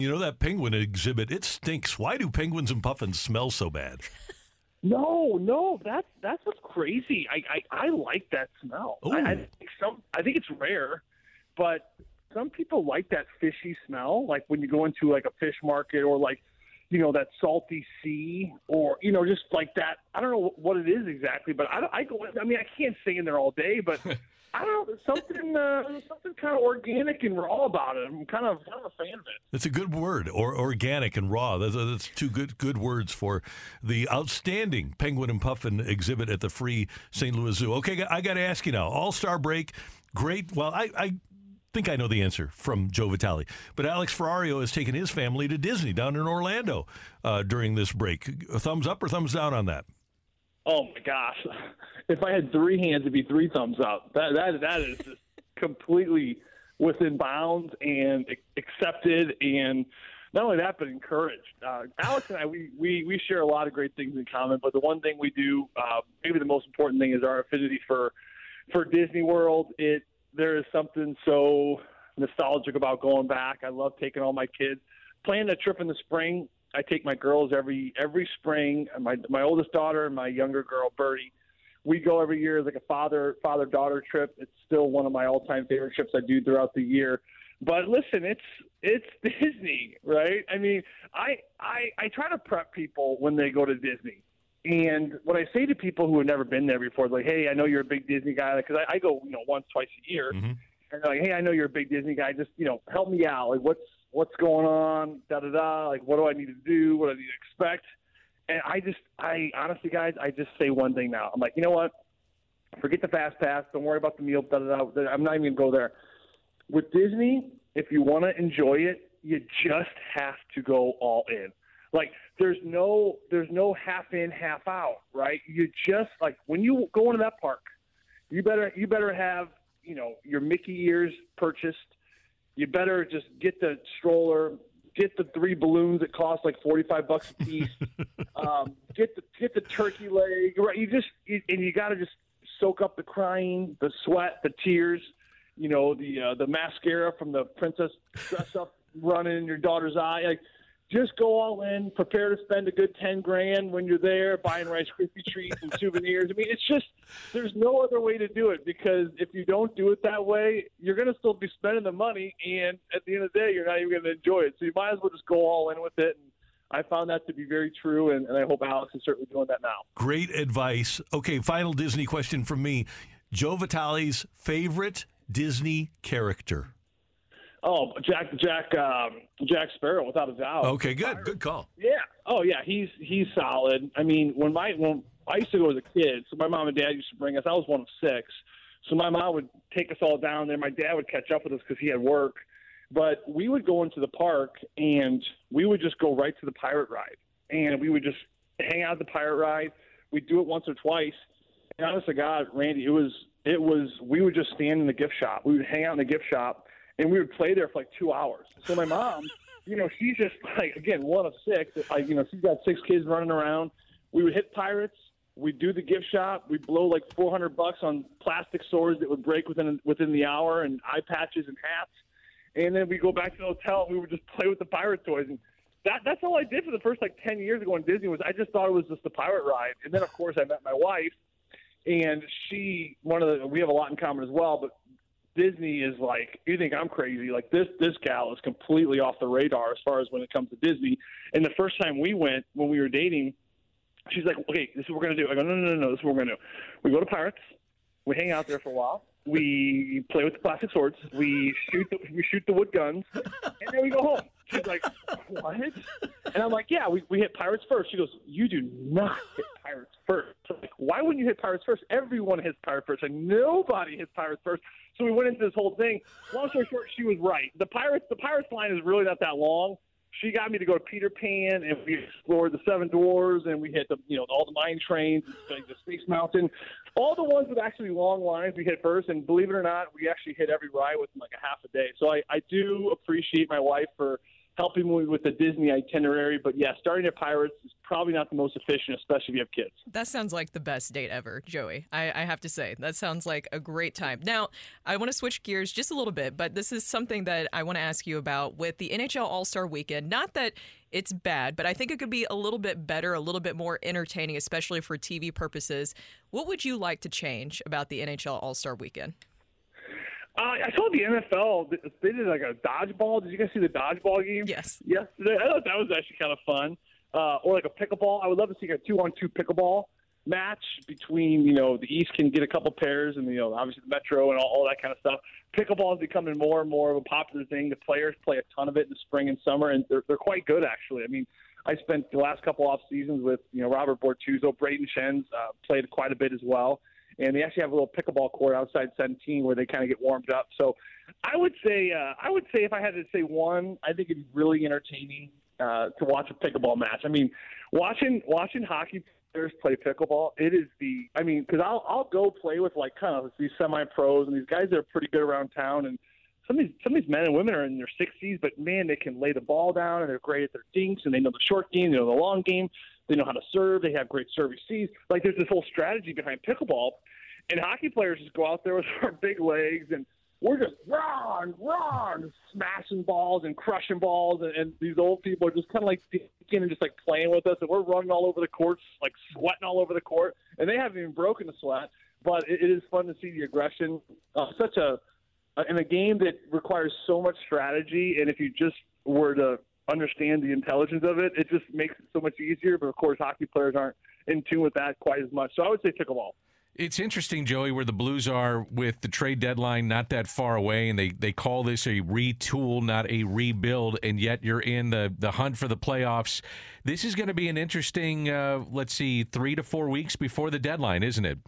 You know that penguin exhibit? It stinks. Why do penguins and puffins smell so bad? No, no, that's that's what's crazy. I I, I like that smell. I, I think some I think it's rare, but some people like that fishy smell. Like when you go into like a fish market or like you know that salty sea or you know just like that. I don't know what it is exactly, but I I go. I mean I can't stay in there all day, but. I don't know, something uh, something kind of organic and raw about it. I'm kind of kind of a fan of it. That's a good word, or organic and raw. That's, that's two good good words for the outstanding penguin and puffin exhibit at the Free St. Louis Zoo. Okay, I got to ask you now. All Star break, great. Well, I, I think I know the answer from Joe Vitale. But Alex Ferrario has taken his family to Disney down in Orlando uh, during this break. Thumbs up or thumbs down on that? Oh my gosh! If I had three hands, it'd be three thumbs up. That that that is just completely within bounds and accepted, and not only that, but encouraged. Uh, Alex and I, we, we we share a lot of great things in common. But the one thing we do, uh, maybe the most important thing, is our affinity for for Disney World. It there is something so nostalgic about going back. I love taking all my kids. Planning a trip in the spring I take my girls every every spring. My my oldest daughter and my younger girl Birdie. We go every year like a father father daughter trip. It's still one of my all time favorite trips I do throughout the year. But listen, it's it's Disney, right? I mean, I I I try to prep people when they go to Disney. And what I say to people who have never been there before, like, "Hey, I know you're a big Disney guy," because I, I go, you know, once, twice a year, mm-hmm. and they're like, "Hey, I know you're a big Disney guy. Just, you know, help me out. Like, what's what's going on, da da da. Like, what do I need to do? What do I need to expect? And I just, I honestly, guys, I just say one thing now. I'm like, you know what? Forget the fast pass. Don't worry about the meal. Da da da. I'm not even gonna go there. With Disney, if you want to enjoy it, you just have to go all in. Like, there's no, there's no half in, half out, right? You just like when you go into that park, you better, you better have, you know, your Mickey ears purchased you better just get the stroller, get the three balloons that cost like forty five bucks a piece, um, get the get the turkey leg. Right, you just you, and you got to just soak up the crying, the sweat, the tears. You know the uh, the mascara from the princess dress up running in your daughter's eye. Like just go all in, prepare to spend a good ten grand when you're there buying Rice Krispie treats and souvenirs. I mean, it's just there's no other way to do it because if you don't do it that way, you're going to still be spending the money, and at the end of the day, you're not even going to enjoy it. So you might as well just go all in with it. And I found that to be very true, and, and I hope Alex is certainly doing that now. Great advice. Okay, final Disney question from me: Joe Vitale's favorite Disney character. Oh, Jack, Jack, um, Jack Sparrow, without a doubt. Okay, good, good call. Yeah. Oh, yeah. He's he's solid. I mean, when my when I used to go as a kid, so my mom and dad used to bring us. I was one of six, so my mom would take us all down there. My dad would catch up with us because he had work, but we would go into the park and we would just go right to the pirate ride, and we would just hang out at the pirate ride. We'd do it once or twice. And honest to God, Randy, it was it was we would just stand in the gift shop. We would hang out in the gift shop and we would play there for like two hours. So my mom, you know, she's just like again one of six. Like you know, she's got six kids running around. We would hit pirates. We'd do the gift shop. We'd blow like 400 bucks on plastic swords that would break within within the hour, and eye patches and hats. And then we go back to the hotel. and We would just play with the pirate toys, and that that's all I did for the first like 10 years ago in Disney. Was I just thought it was just the pirate ride, and then of course I met my wife, and she one of the we have a lot in common as well, but Disney is like, you think I'm crazy? Like this, this gal is completely off the radar as far as when it comes to Disney. And the first time we went, when we were dating, she's like, okay, this is what we're gonna do. I go, no, no, no, no, this is what we're gonna do. We go to Pirates, we hang out there for a while, We play with the plastic swords. We shoot the we shoot the wood guns, and then we go home. She's like, "What?" And I'm like, "Yeah, we, we hit pirates first. She goes, "You do not hit pirates first. Like, why wouldn't you hit pirates first? Everyone hits pirates first. Like nobody hits pirates first. So we went into this whole thing. Long story short, she was right. The pirates the pirates line is really not that long she got me to go to Peter Pan, and we explored the Seven Dwarfs, and we hit the you know all the mine trains, like the Space Mountain, all the ones with actually long lines we hit first. And believe it or not, we actually hit every ride within like a half a day. So I, I do appreciate my wife for helping me with the Disney itinerary. But yeah, starting at Pirates is probably not the most efficient, especially if you have kids. That sounds like the best date ever, Joey. I, I have to say, that sounds like a great time. Now, I want to switch gears just a little bit, but this is something that I want to ask you about with the NHL All Star weekend. Not that it's bad, but I think it could be a little bit better, a little bit more entertaining, especially for TV purposes. What would you like to change about the NHL All Star weekend? Uh, I saw the NFL. They did like a dodgeball. Did you guys see the dodgeball game? Yes. Yesterday, I thought that was actually kind of fun. Uh, or like a pickleball. I would love to see a two-on-two pickleball match between you know the East can get a couple pairs and you know obviously the Metro and all, all that kind of stuff. Pickleball is becoming more and more of a popular thing. The players play a ton of it in the spring and summer, and they're they're quite good actually. I mean, I spent the last couple off seasons with you know Robert Bortuzzo, Brayden Schenn's uh, played quite a bit as well and they actually have a little pickleball court outside 17 where they kind of get warmed up. So I would say uh, I would say if I had to say one, I think it'd be really entertaining uh, to watch a pickleball match. I mean, watching watching hockey players play pickleball, it is the I mean, because I'll I'll go play with like kind of these semi pros and these guys that are pretty good around town and. Some of, these, some of these men and women are in their 60s, but man, they can lay the ball down and they're great at their dinks and they know the short game, they know the long game. They know how to serve. They have great service C's. Like there's this whole strategy behind pickleball. And hockey players just go out there with our big legs and we're just run, run, smashing balls and crushing balls, and, and these old people are just kind of like thinking and just like playing with us, and we're running all over the court, like sweating all over the court, and they haven't even broken a sweat. But it, it is fun to see the aggression. Uh, such a in a game that requires so much strategy, and if you just were to understand the intelligence of it, it just makes it so much easier. But of course, hockey players aren't in tune with that quite as much. So I would say pickleball. It's interesting, Joey, where the Blues are with the trade deadline not that far away, and they, they call this a retool, not a rebuild, and yet you're in the, the hunt for the playoffs. This is going to be an interesting, uh, let's see, three to four weeks before the deadline, isn't it?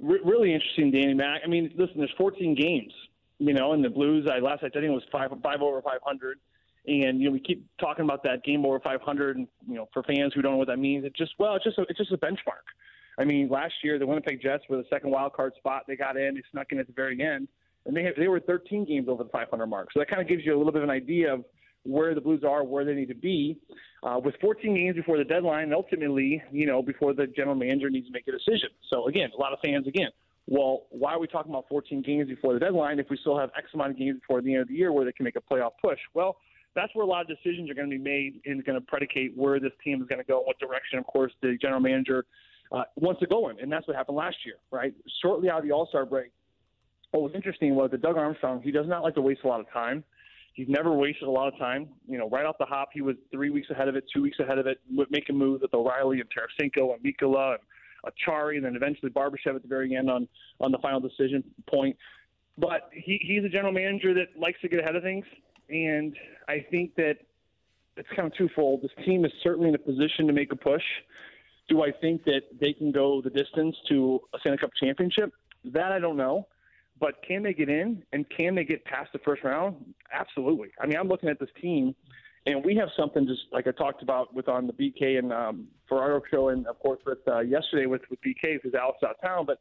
Re- really interesting, Danny Mac. I mean, listen, there's 14 games, you know, and the Blues. I last I think it was five five over 500, and you know we keep talking about that game over 500, and you know, for fans who don't know what that means, it just well, it's just a, it's just a benchmark I mean, last year the Winnipeg Jets were the second wild card spot. They got in, they snuck in at the very end, and they they were 13 games over the 500 mark. So that kind of gives you a little bit of an idea of where the Blues are, where they need to be, uh, with 14 games before the deadline, and ultimately, you know, before the general manager needs to make a decision. So again, a lot of fans again. Well, why are we talking about 14 games before the deadline if we still have X amount of games before the end of the year where they can make a playoff push? Well, that's where a lot of decisions are going to be made and going to predicate where this team is going to go, what direction, of course, the general manager uh, wants to go in, and that's what happened last year, right? Shortly out of the All Star break, what was interesting was that Doug Armstrong he does not like to waste a lot of time. He's never wasted a lot of time. You know, right off the hop, he was three weeks ahead of it, two weeks ahead of it, making moves with O'Reilly and Tarasenko and Mikkola and Acciari, and then eventually Barbashev at the very end on on the final decision point. But he, he's a general manager that likes to get ahead of things, and I think that it's kind of twofold. This team is certainly in a position to make a push. Do I think that they can go the distance to a Stanley Cup championship? That I don't know. But can they get in and can they get past the first round? Absolutely. I mean, I'm looking at this team, and we have something just like I talked about with on the BK and um, Ferrario show, and of course with uh, yesterday with with BK because Alex out of town. But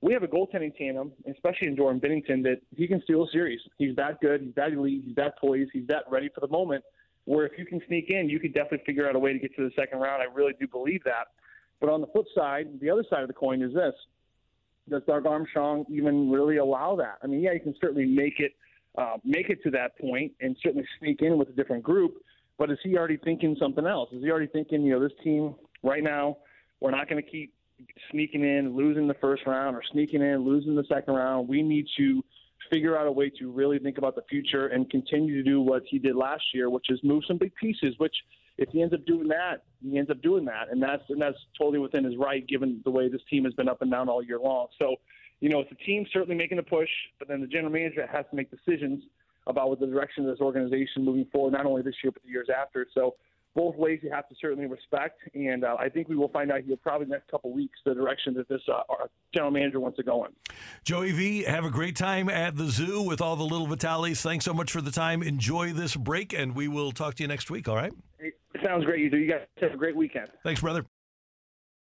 we have a goaltending tandem, especially in Jordan Binnington, that he can steal a series. He's that good. He's that elite. He's that poised. He's that ready for the moment where if you can sneak in, you can definitely figure out a way to get to the second round. I really do believe that. But on the flip side, the other side of the coin is this: Does Doug Armstrong even really allow that? I mean, yeah, you can certainly make it uh, make it to that point and certainly sneak in with a different group. But is he already thinking something else? Is he already thinking, you know, this team right now, we're not going to keep sneaking in, losing the first round, or sneaking in, losing the second round. We need to figure out a way to really think about the future and continue to do what he did last year, which is move some big pieces. Which, if he ends up doing that, he ends up doing that, and that's and that's totally within his right, given the way this team has been up and down all year long. So, you know, it's the team certainly making the push, but then the general manager has to make decisions about what the direction of this organization moving forward, not only this year but the years after. So both ways you have to certainly respect, and uh, I think we will find out here probably the next couple weeks the direction that this uh, our general manager wants to go in. Joey V, have a great time at the zoo with all the little Vitalis. Thanks so much for the time. Enjoy this break, and we will talk to you next week. All right? It sounds great. You do. You guys have a great weekend. Thanks, brother.